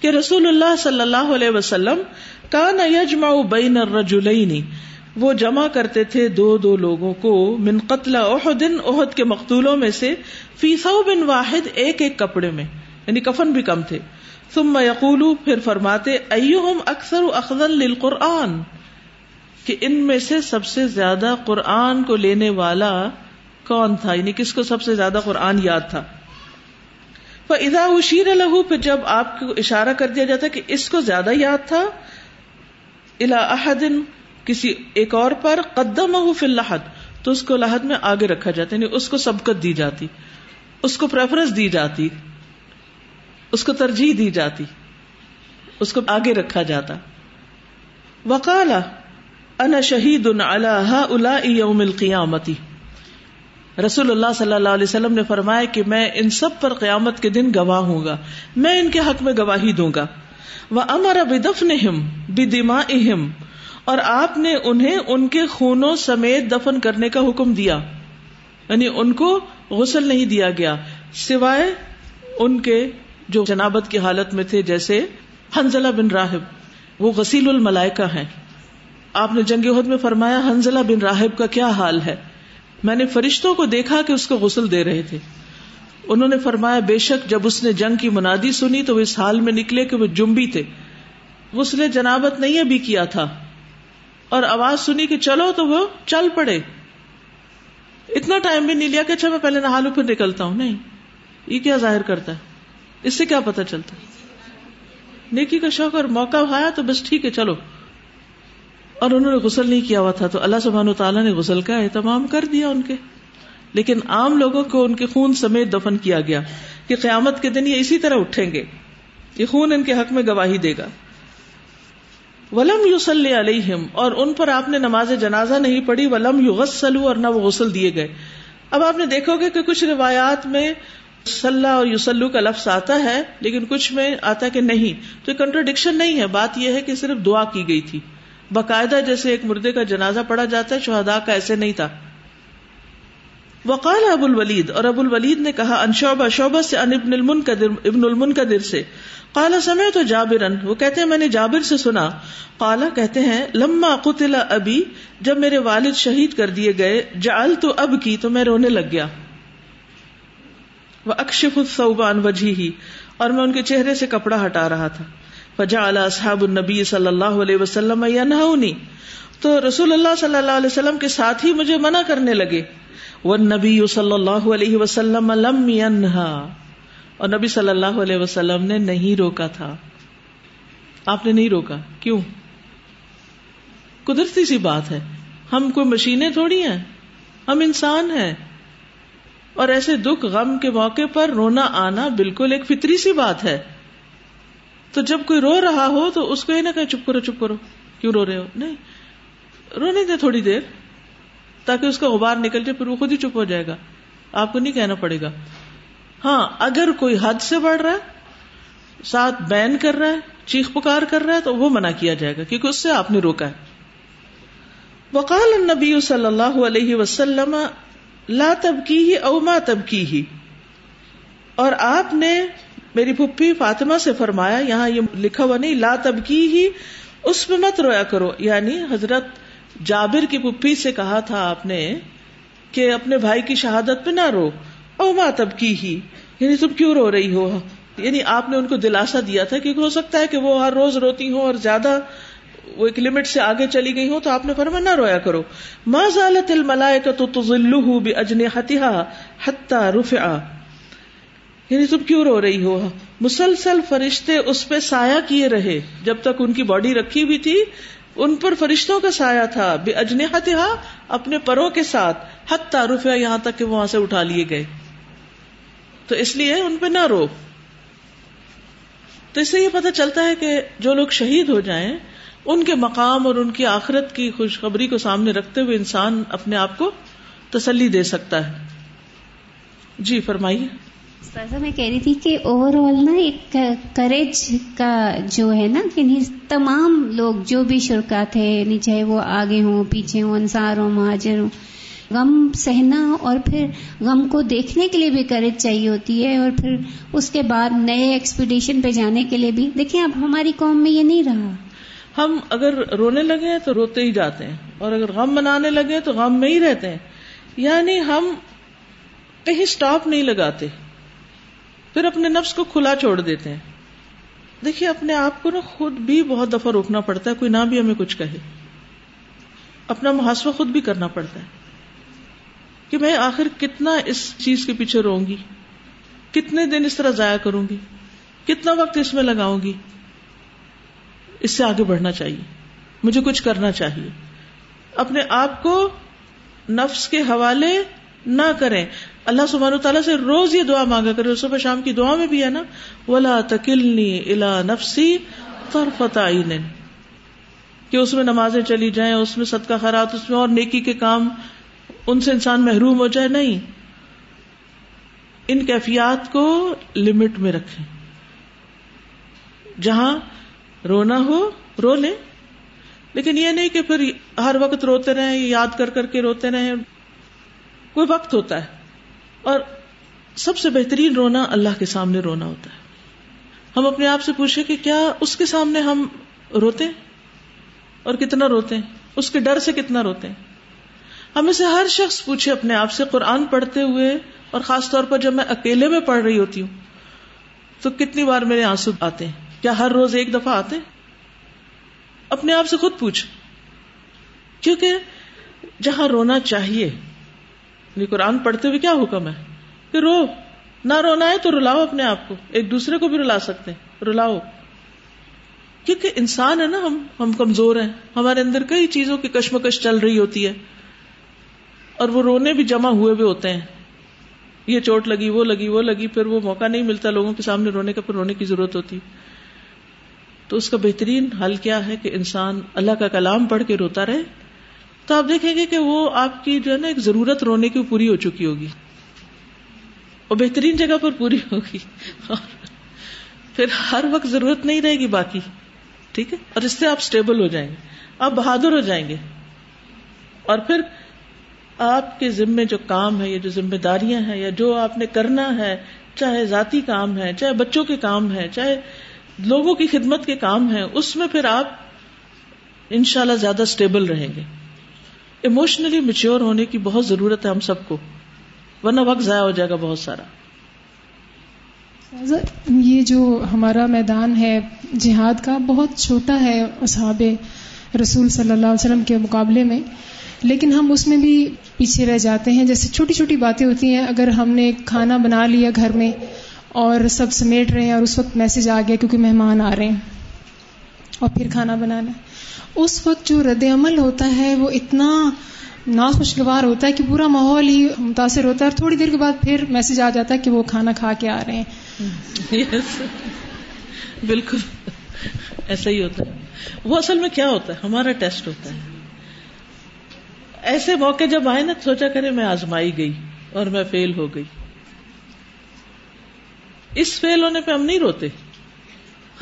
Speaker 1: کہ رسول اللہ صلی اللہ علیہ وسلم کان یجمع بین الرجلین وہ جمع کرتے تھے دو دو لوگوں کو من قتل احد احد کے مقتولوں میں سے، فی بن واحد ایک ایک کپڑے میں یعنی کفن بھی کم تھے۔ ثم یقول پھر فرماتے، ایہم اکثر اخذل للقرآن؟ کہ ان میں سے سب سے زیادہ قرآن کو لینے والا کون تھا؟ یعنی کس کو سب سے زیادہ قرآن یاد تھا؟ ادا اشیر لہو پھر جب آپ کو اشارہ کر دیا جاتا کہ اس کو زیادہ یاد تھا الا احدن کسی ایک اور پر قدم فی الحد تو اس کو لحد میں آگے رکھا جاتا یعنی اس کو سبقت دی جاتی، اس کو پریفرنس دی جاتی، اس کو ترجیح دی جاتی، اس کو آگے رکھا جاتا۔ وکالا ان شہید یوم القیامتی۔ رسول اللہ صلی اللہ علیہ وسلم نے فرمایا کہ میں ان سب پر قیامت کے دن گواہ ہوں گا، میں ان کے حق میں گواہی دوں گا۔ وہ امر بدفن بدما اہم اور آپ نے انہیں ان کے خونوں سمیت دفن کرنے کا حکم دیا۔ یعنی ان کو غسل نہیں دیا گیا، سوائے ان کے جو جنابت کی حالت میں تھے، جیسے حنزلہ بن راہب، وہ غسیل الملائکہ ہیں۔ آپ نے جنگ عہد میں فرمایا حنزلہ بن راہب کا کیا حال ہے؟ میں نے فرشتوں کو دیکھا کہ اس کو غسل دے رہے تھے۔ انہوں نے فرمایا، بے شک جب اس نے جنگ کی منادی سنی تو وہ اس حال میں نکلے کہ وہ جمبی تھے۔ غسل جنابت نہیں ابھی کیا تھا۔ اور آواز سنی کہ چلو تو وہ چل پڑے۔ اتنا ٹائم بھی نہیں لیا کہ اچھا میں پہلے نہا لوں پھر نکلتا ہوں۔ نہیں، یہ کیا ظاہر کرتا ہے؟ اس سے کیا پتا چلتا ہے؟ نیکی کا شوق اور موقع اٹھایا تو بس ٹھیک ہے، چلو۔ اور انہوں نے غسل نہیں کیا ہوا تھا تو اللہ سبحانہ تعالیٰ نے غسل کا اہتمام کر دیا ان کے۔ لیکن عام لوگوں کو ان کے خون سمیت دفن کیا گیا کہ قیامت کے دن یہ اسی طرح اٹھیں گے۔ یہ خون ان کے حق میں گواہی دے گا۔ ولم یوسل علیہم، اور ان پر آپ نے نماز جنازہ نہیں پڑھی، ولم یو غسلو اور نہ وہ غسل دیے گئے۔ اب آپ نے دیکھو گے کہ کچھ روایات میں صلاح اور یوسلو کا لفظ آتا ہے، لیکن کچھ میں آتا کہ نہیں۔ تو یہ کنٹروڈکشن نہیں ہے، بات یہ ہے کہ صرف دعا کی گئی تھی۔ باقاعدہ جیسے ایک مردے کا جنازہ پڑا جاتا ہے شہدا کا ایسے نہیں تھا۔ وقال ابو الولید، اور ابو الولید نے کہا، ان شعبہ شعبہ سے ان ابن المنقدر ابن المنقدر سے۔ قال سمے تو جابرن وہ کہتے ہیں، میں نے جابر سے سنا۔ قالا کہتے ہیں، لما قتل ابی، جب میرے والد شہید کر دیے گئے جعل تو اب کی تو میں رونے لگ گیا۔ وہ اکشف الثوبان وجہ ہی اور میں ان کے چہرے سے کپڑا ہٹا رہا تھا۔ فجعل اصحاب النبی صلی اللہ علیہ وسلم ینہونی تو رسول اللہ صلی اللہ علیہ وسلم کے ساتھ ہی مجھے منع کرنے لگے۔ والنبی صلی اللہ علیہ وسلم لم ینہا۔ اور نبی صلی اللہ علیہ وسلم نے نہیں روکا تھا۔ آپ نے نہیں روکا؟ کیوں؟ قدرتی سی بات ہے۔ ہم کوئی مشینیں تھوڑی ہیں۔ ہم انسان ہیں۔ اور ایسے دکھ، غم کے موقع پر رونا آنا بالکل ایک فطری سی بات ہے۔ تو جب کوئی رو رہا ہو تو اس کو یہ نہ کہ چپ کرو چپ کرو۔ کیوں رو رہے ہو؟ نہیں۔ رونے دے تھوڑی دیر۔ تاکہ اس کا غبار نکل جائے، پھر وہ خود ہی چپ ہو جائے گا۔ آپ کو نہیں کہنا پڑے گا۔ ہاں اگر کوئی حد سے بڑھ رہا ہے، ساتھ بین کر رہا ہے، چیخ پکار کر رہا ہے، تو وہ منع کیا جائے گا، کیونکہ اس سے آپ نے روکا ہے۔ وقال النبی صلی اللہ علیہ وسلم، لا تب کی ہی اوما تب کی ہی اور آپ نے میری پھپھی فاطمہ سے فرمایا، یہاں یہ لکھا ہوا نہیں، لا تب کی ہی اس میں مت رویا کرو۔ یعنی حضرت جابر کی پھپھی سے کہا تھا آپ نے کہ اپنے بھائی کی شہادت پہ نہ رو۔ او ماں تب کی ہی۔ یعنی تم کیوں رو رہی ہو؟ یعنی آپ نے ان کو دلاسا دیا تھا کیونکہ ہو سکتا ہے کہ وہ ہر روز روتی ہوں اور زیادہ وہ ایک لمٹ سے آگے چلی گئی ہوں تو آپ نے فرما نہ رویا کرو۔ ماں ضالت الملائے تو تزلہ بجن حتہ رفع یعنی تم کیوں رو رہی ہو؟ مسلسل فرشتے اس پہ سایہ کیے رہے جب تک ان کی باڈی رکھی ہوئی تھی ان پر فرشتوں کا سایہ تھا، بے اجنحتہا اپنے پروں کے ساتھ حت تعارف ہے یہاں تک کہ وہاں سے اٹھا لیے گئے۔ تو اس لیے ان پہ نہ رو۔ تو اس سے یہ پتہ چلتا ہے کہ جو لوگ شہید ہو جائیں، ان کے مقام اور ان کی آخرت کی خوشخبری کو سامنے رکھتے ہوئے انسان اپنے آپ کو تسلی دے سکتا ہے۔ جی فرمائیے۔
Speaker 3: میں کہہ رہی تھی کہ اوور آل نا ایک کریج کا جو ہے نا یعنی تمام لوگ جو بھی شرکا تھے یعنی چاہے وہ آگے ہوں، پیچھے ہوں، انصار ہوں، مہاجر ہوں، غم سہنا اور پھر غم کو دیکھنے کے لیے بھی کریج چاہیے ہوتی ہے اور پھر اس کے بعد نئے ایکسپیڈیشن پہ جانے کے لیے بھی۔ دیکھیں، اب ہماری قوم میں یہ نہیں رہا۔
Speaker 1: ہم اگر رونے لگے ہیں تو روتے ہی جاتے ہیں، اور اگر غم منانے لگے تو غم میں ہی رہتے ہیں۔ یعنی ہم کہیں اسٹاپ نہیں لگاتے۔ پھر اپنے نفس کو کھلا چھوڑ دیتے ہیں۔ دیکھیے، اپنے آپ کو نا خود بھی بہت دفعہ روکنا پڑتا ہے، کوئی نہ بھی ہمیں کچھ کہے۔ اپنا محاسبہ خود بھی کرنا پڑتا ہے۔ کہ میں آخر کتنا اس چیز کے پیچھے رو گی؟ کتنے دن اس طرح ضائع کروں گی؟ کتنا وقت اس میں لگاؤں گی؟ اس سے آگے بڑھنا چاہیے۔ مجھے کچھ کرنا چاہیے۔ اپنے آپ کو نفس کے حوالے نہ کریں۔ اللہ سبحانہ تعالیٰ سے روز یہ دعا مانگا کرے صبح شام کی دعا میں بھی ہے نا، ولا تکلنی الا نفسی طرفت عین کہ اس میں نمازیں چلی جائیں، اس میں صدقہ خیرات، اس میں اور نیکی کے کام ان سے انسان محروم ہو جائے، نہیں۔ ان کیفیات کو لمٹ میں رکھیں۔ جہاں رونا ہو، رو لیں۔ لیکن یہ نہیں کہ پھر ہر وقت روتے رہیں، یاد کر کر کے روتے رہیں۔ کوئی وقت ہوتا ہے۔ اور سب سے بہترین رونا اللہ کے سامنے رونا ہوتا ہے۔ ہم اپنے آپ سے پوچھیں کہ کیا اس کے سامنے ہم روتے؟ ہیں اور کتنا روتے؟ ہیں اس کے ڈر سے کتنا روتے؟ ہیں ہمیں سے ہر شخص پوچھے اپنے آپ سے، قرآن پڑھتے ہوئے، اور خاص طور پر جب میں اکیلے میں پڑھ رہی ہوتی ہوں، تو کتنی بار میرے آنسو آتے ہیں؟ کیا ہر روز ایک دفعہ آتے؟ ہیں اپنے آپ سے خود پوچھ۔ کیونکہ جہاں رونا چاہیے یعنی قرآن پڑھتے ہوئے کیا حکم ہے؟ کہ رو، نہ رونا ہے تو رلاؤ اپنے آپ کو۔ ایک دوسرے کو بھی رلا سکتے ہیں۔ رلاؤ۔ کیونکہ انسان ہے نا، ہم ہم کمزور ہیں۔ ہمارے اندر کئی چیزوں کی کشمکش چل رہی ہوتی ہے۔ اور وہ رونے بھی جمع ہوئے بھی ہوتے ہیں۔ یہ چوٹ لگی، وہ لگی وہ لگی، پھر وہ موقع نہیں ملتا لوگوں کے سامنے رونے کا، پھر رونے کی ضرورت ہوتی۔ تو اس کا بہترین حل کیا ہے کہ انسان اللہ کا کلام پڑھ کے روتا رہے تو آپ دیکھیں گے کہ وہ آپ کی جو ہے نا ایک ضرورت رونے کی پوری ہو چکی ہوگی۔ اور بہترین جگہ پر پوری ہوگی۔ اور پھر ہر وقت ضرورت نہیں رہے گی باقی۔ ٹھیک ہے؟ اور اس سے آپ اسٹیبل ہو جائیں گے۔ آپ بہادر ہو جائیں گے۔ اور پھر آپ کے ذمے جو کام ہے یا جو ذمہ داریاں ہیں یا جو آپ نے کرنا ہے، چاہے ذاتی کام ہے، چاہے بچوں کے کام ہے، چاہے لوگوں کی خدمت کے کام ہے، اس میں پھر آپ ان شاء اللہ زیادہ اسٹیبل رہیں گے۔ ایموشنلی میچور ہونے کی بہت ضرورت ہے ہم سب کو، ورنہ وقت ضائع ہو جائے گا بہت سارا۔
Speaker 4: یہ جو ہمارا میدان ہے، جہاد کا بہت چھوٹا ہے اصحاب رسول صلی اللہ علیہ وسلم کے مقابلے میں۔ لیکن ہم اس میں بھی پیچھے رہ جاتے ہیں، جیسے چھوٹی چھوٹی باتیں ہوتی ہیں۔ اگر ہم نے کھانا بنا لیا گھر میں اور سب سمیٹ رہے ہیں اور اس وقت میسج آ گیا کیونکہ مہمان آ رہے ہیں، اور پھر کھانا بنانا۔ اس وقت جو رد عمل ہوتا ہے، وہ اتنا ناخوشگوار ہوتا ہے کہ پورا ماحول ہی متاثر ہوتا ہے اور تھوڑی دیر کے بعد پھر میسج آ جاتا ہے کہ وہ کھانا کھا کے آ رہے ہیں۔
Speaker 1: بالکل. ایسا ہی ہوتا ہے۔ وہ اصل میں کیا ہوتا ہے؟ ہمارا ٹیسٹ ہوتا ہے۔ ایسے موقع جب آئے نا، سوچا کرے میں آزمائی گئی اور میں فیل ہو گئی۔ اس فیل ہونے پہ ہم نہیں روتے۔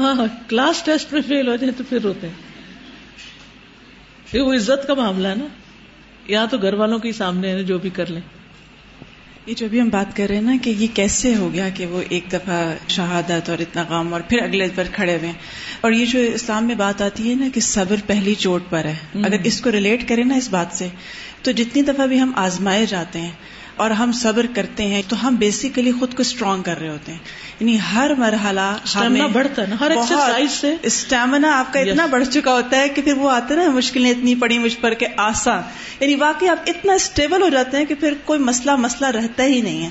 Speaker 1: ہاں ہاں کلاس ٹیسٹ میں فیل ہو جائے تو پھر روتے ہیں۔ وہ عزت کا معاملہ ہے نا۔ یا تو گھر والوں کے سامنے ہے جو بھی کر لیں۔
Speaker 5: یہ جو بھی ہم بات کر رہے ہیں نا کہ یہ کیسے ہو گیا کہ وہ ایک دفعہ شہادت اور اتنا غم اور پھر اگلے پر کھڑے ہوئے اور یہ جو اسلام میں بات آتی ہے نا کہ صبر پہلی چوٹ پر ہے۔ اگر اس کو ریلیٹ کریں نا اس بات سے تو جتنی دفعہ بھی ہم آزمائے جاتے ہیں اور ہم صبر کرتے ہیں تو ہم بیسیکلی خود کو اسٹرانگ کر رہے ہوتے ہیں۔ یعنی ہر مرحلہ
Speaker 1: بڑھتا ہے ہر سے۔
Speaker 5: اسٹیمنا آپ کا اتنا بڑھ چکا ہوتا ہے کہ پھر وہ آتے نا مشکلیں اتنی پڑی مجھ پر کہ آسان۔ یعنی واقعی آپ اتنا اسٹیبل ہو جاتے ہیں کہ پھر کوئی مسئلہ مسئلہ رہتا ہی نہیں ہے۔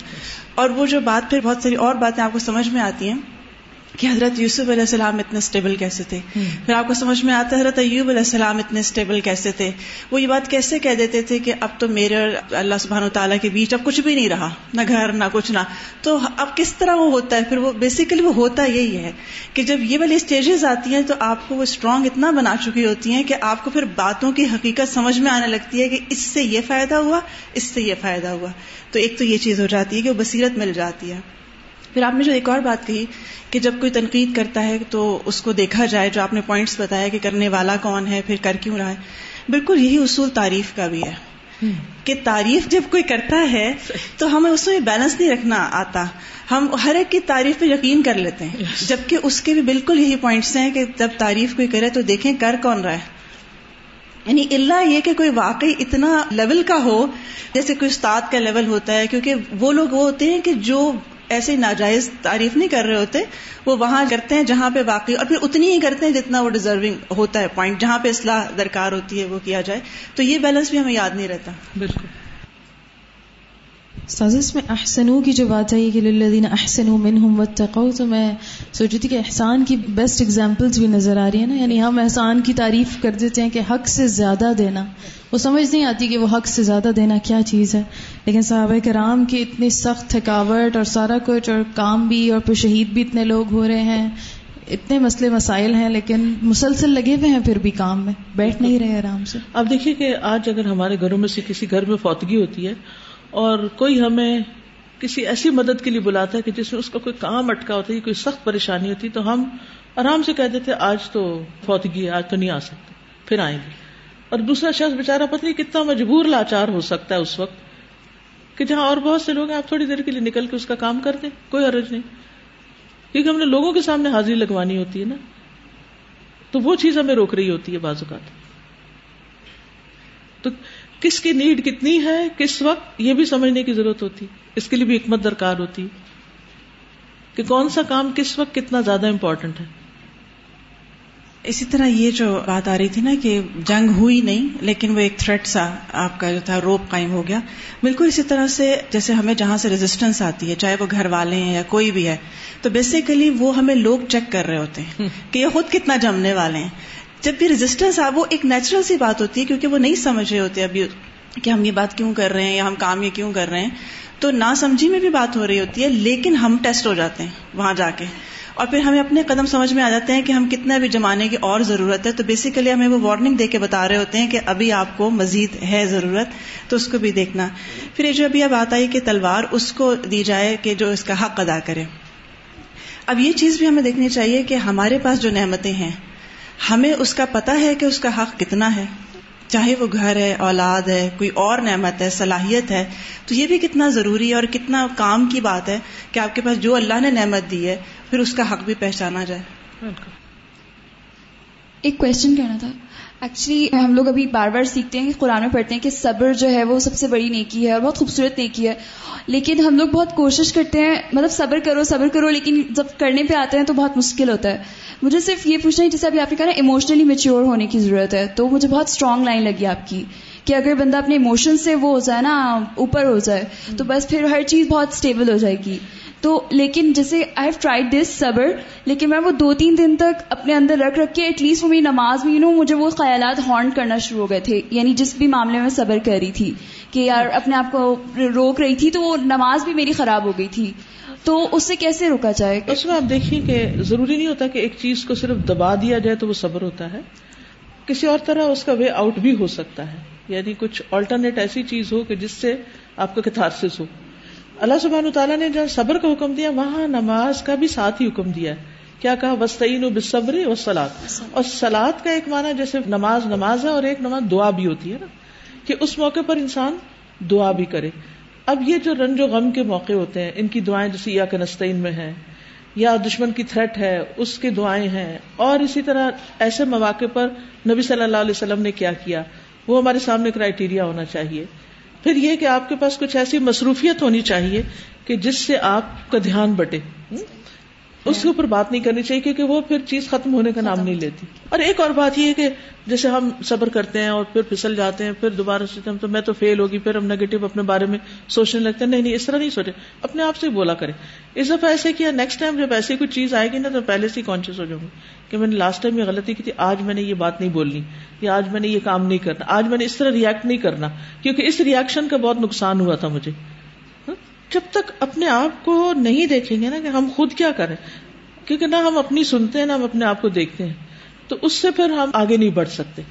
Speaker 5: اور وہ جو بات پھر بہت ساری اور باتیں آپ کو سمجھ میں آتی ہیں کہ حضرت یوسف علیہ السلام اتنے اسٹیبل کیسے تھے؟ پھر آپ کو سمجھ میں آتا ہے حضرت ایوب علیہ السلام اتنے اسٹیبل کیسے تھے؟ وہ یہ بات کیسے کہہ دیتے تھے کہ اب تو میرے اللہ سبحان و تعالیٰ کے بیچ اب کچھ بھی نہیں رہا نہ گھر نہ کچھ نہ. تو اب کس طرح وہ ہوتا ہے؟ پھر وہ بیسیکلی وہ ہوتا یہی ہے کہ جب یہ والی اسٹیجز آتی ہیں تو آپ کو وہ اسٹرانگ اتنا بنا چکی ہوتی ہیں کہ آپ کو پھر باتوں کی حقیقت سمجھ میں آنے لگتی ہے کہ اس سے یہ فائدہ ہوا اس سے یہ فائدہ ہوا۔ تو ایک تو یہ چیز ہو جاتی ہے کہ وہ بصیرت مل جاتی ہے۔ پھر آپ نے جو ایک اور بات کہی کہ جب کوئی تنقید کرتا ہے تو اس کو دیکھا جائے جو آپ نے پوائنٹس بتایا کہ کرنے والا کون ہے پھر کر کیوں رہا ہے؟ بالکل یہی اصول تعریف کا بھی ہے کہ تعریف جب کوئی کرتا ہے تو ہمیں اس میں بیلنس نہیں رکھنا آتا۔ ہم ہر ایک کی تعریف پہ یقین کر لیتے ہیں۔ جبکہ اس کے بھی بالکل یہی پوائنٹس ہیں کہ جب تعریف کوئی کرے تو دیکھیں کر کون رہا ہے۔ یعنی اللہ یہ کہ کوئی واقعی اتنا لیول کا ہو جیسے کوئی استاد کا لیول ہوتا ہے کیونکہ وہ لوگ وہ ہوتے ہیں کہ جو ایسے ناجائز تعریف نہیں کر رہے ہوتے وہ وہاں کرتے ہیں جہاں پہ واقعی اور پھر اتنی ہی کرتے ہیں جتنا وہ ڈیزرونگ ہوتا ہے پوائنٹ جہاں پہ اصلاح درکار ہوتی ہے وہ کیا جائے۔ تو یہ بیلنس بھی ہمیں یاد نہیں رہتا۔
Speaker 1: بالکل۔
Speaker 6: سازش میں احسنو کی جو بات ہے کہ للذین احسنوا منہم واتقوا تو میں سوچی تھی کہ احسان کی بیسٹ ایگزامپلز بھی نظر آ رہی ہیں نا یعنی ہم احسان کی تعریف کر دیتے ہیں کہ حق سے زیادہ دینا۔ وہ سمجھ نہیں آتی کہ وہ حق سے زیادہ دینا کیا چیز ہے۔ لیکن صحابہ کرام کی اتنی سخت تھکاوٹ اور سارا کچھ اور کام بھی اور پھر شہید بھی اتنے لوگ ہو رہے ہیں۔ اتنے مسئلے مسائل ہیں لیکن مسلسل لگے ہوئے ہیں پھر بھی کام میں۔ بیٹھ نہیں رہے آرام سے۔
Speaker 1: اب دیکھیے کہ آج اگر ہمارے گھروں میں سے کسی گھر میں فوتگی ہوتی ہے اور کوئی ہمیں کسی ایسی مدد کے لیے بلاتا ہے کہ جس میں اس کا کوئی کام اٹکا ہوتا ہے، کوئی سخت پریشانی ہوتی تو ہم آرام سے کہہ دیتے آج تو فوتگی ہے، آج تو نہیں آ سکتے، پھر آئیں گے۔ اور دوسرا شخص بےچارا پتہ نہیں کتنا مجبور لاچار ہو سکتا ہے اس وقت کہ جہاں اور بہت سے لوگ ہیں، آپ تھوڑی دیر کے لیے نکل کے اس کا کام کر دیں، کوئی حرج نہیں۔ کیونکہ ہم نے لوگوں کے سامنے حاضری لگوانی ہوتی ہے نا۔ تو وہ چیز ہمیں روک رہی ہوتی ہے بعض اوقات۔ تو کس کی نیڈ کتنی ہے، کس وقت، یہ بھی سمجھنے کی ضرورت ہوتی۔ اس کے لیے بھی حکمت درکار ہوتی۔ کہ کون سا کام کس وقت کتنا زیادہ امپورٹنٹ ہے۔
Speaker 5: اسی طرح یہ جو بات آ رہی تھی نا کہ جنگ ہوئی نہیں لیکن وہ ایک تھریٹ سا آپ کا جو تھا روپ قائم ہو گیا۔ بالکل اسی طرح سے جیسے ہمیں جہاں سے ریزسٹنس آتی ہے چاہے وہ گھر والے ہیں یا کوئی بھی ہے تو بیسیکلی وہ ہمیں لوگ چیک کر رہے ہوتے ہیں کہ یہ خود کتنا جمنے والے ہیں۔ جب بھی ریزسٹنس آ وہ ایک نیچرل سی بات ہوتی ہے کیونکہ وہ نہیں سمجھ رہے ہوتے ابھی کہ ہم یہ بات کیوں کر رہے ہیں یا ہم کام یہ کیوں کر رہے ہیں۔ تو نہ سمجھی میں بھی بات ہو رہی ہوتی ہے لیکن ہم ٹیسٹ ہو جاتے ہیں وہاں جا کے۔ اور پھر ہمیں اپنے قدم سمجھ میں آ جاتے ہیں کہ ہم کتنا بھی جمانے کی اور ضرورت ہے۔ تو بیسیکلی ہمیں وہ وارننگ دے کے بتا رہے ہوتے ہیں کہ ابھی آپ کو مزید ہے ضرورت، تو اس کو بھی دیکھنا۔ پھر یہ جو ابھی بات آئی کہ تلوار، اس کو دی جائے کہ جو اس کا حق ادا کرے۔ اب یہ چیز بھی ہمیں دیکھنی چاہیے کہ ہمارے پاس جو نعمتیں ہیں، ہمیں اس کا پتا ہے کہ اس کا حق کتنا ہے۔ چاہے وہ گھر ہے، اولاد ہے، کوئی اور نعمت ہے، صلاحیت ہے، تو یہ بھی کتنا ضروری ہے اور کتنا کام کی بات ہے کہ آپ کے پاس جو اللہ نے نعمت دی ہے، پھر اس کا حق بھی پہچانا جائے۔
Speaker 7: ایک کوشچن کہنا تھا۔ ایکچولی ہم لوگ ابھی بار بار سیکھتے ہیں کہ قرآن میں پڑھتے ہیں کہ صبر جو ہے وہ سب سے بڑی نیکی ہے اور بہت خوبصورت نیکی ہے۔ لیکن ہم لوگ بہت کوشش کرتے ہیں مطلب صبر کرو صبر کرو، لیکن جب کرنے پہ آتے ہیں تو بہت مشکل ہوتا ہے۔ مجھے صرف یہ پوچھنا ہے جیسے ابھی آپ نے کہا نا ایموشنلی میچیور ہونے کی ضرورت ہے تو مجھے بہت اسٹرانگ لائن لگی آپ کی کہ اگر بندہ اپنے ایموشن سے وہ ہو جائے نا اوپر ہو جائے تو بس پھر ہر چیز بہت اسٹیبل ہو جائے گی۔ تو لیکن جیسے آئی ہیو ٹرائی دس صبر لیکن میں وہ دو تین دن تک اپنے اندر رکھ رکھ کے ایٹ لیسٹ وہ میری نماز میں یو نو مجھے وہ خیالات ہارن کرنا شروع ہو گئے تھے۔ یعنی جس بھی معاملے میں صبر کر رہی تھی کہ یار اپنے آپ کو روک رہی تھی تو وہ نماز بھی میری خراب ہو گئی تھی۔ تو اس سے کیسے روکا جائے
Speaker 1: اس میں آپ دیکھیے کہ ضروری نہیں ہوتا کہ ایک چیز کو صرف دبا دیا جائے تو وہ صبر ہوتا ہے۔ کسی اور طرح اس کا وے آؤٹ بھی ہو سکتا ہے۔ یعنی کچھ آلٹرنیٹ ایسی چیز ہو کہ جس سے آپ کا کتھارسس ہو۔ اللہ سبحانہ تعالیٰ نے جہاں صبر کا حکم دیا، وہاں نماز کا بھی ساتھ ہی حکم دیا ہے۔ کیا کہا؟ وسطین و بصبر و سلاد اور سلاد کا ایک معنی جیسے نماز نماز ہے اور ایک نماز دعا بھی ہوتی ہے نا، کہ اس موقع پر انسان دعا بھی کرے۔ اب یہ جو رنج و غم کے موقع ہوتے ہیں، ان کی دعائیں جیسے یا کنستین میں ہیں، یا دشمن کی تھریٹ ہے، اس کی دعائیں ہیں، اور اسی طرح ایسے مواقع پر نبی صلی اللہ علیہ وسلم نے کیا کیا؟ وہ ہمارے سامنے کرائیٹیریا ہونا چاہیے۔ پھر یہ کہ آپ کے پاس کچھ ایسی مصروفیت ہونی چاہیے کہ جس سے آپ کا دھیان بٹے۔ اس کے اوپر بات نہیں کرنی چاہیے کیونکہ وہ پھر چیز ختم ہونے کا نام نہیں لیتی۔ اور ایک اور بات یہ ہے کہ جیسے ہم صبر کرتے ہیں اور پھر پھسل جاتے ہیں، پھر دوبارہ سوچتے ہیں تو میں تو فیل ہوگی، پھر ہم نیگیٹو اپنے بارے میں سوچنے لگتے ہیں، نہیں نہیں، اس طرح نہیں سوچے۔ اپنے آپ سے بولا کریں۔ اس دفعہ ایسے کیا نیکسٹ ٹائم جب ایسی کوئی چیز آئے گی نا تو پہلے سے کانشیس ہو جاؤں گی کہ میں نے لاسٹ ٹائم یہ غلطی کی تھی، آج میں نے یہ بات نہیں بولنی، یا آج میں نے یہ کام نہیں کرنا، آج میں نے اس طرح ریئیکٹ نہیں کرنا، کیونکہ اس ریئیکشن کا بہت نقصان ہوا تھا مجھے۔ جب تک اپنے آپ کو نہیں دیکھیں گے نا کہ ہم خود کیا کریں، کیونکہ نہ ہم اپنی سنتے ہیں، نہ ہم اپنے آپ کو دیکھتے ہیں، تو اس سے پھر ہم آگے نہیں بڑھ سکتے۔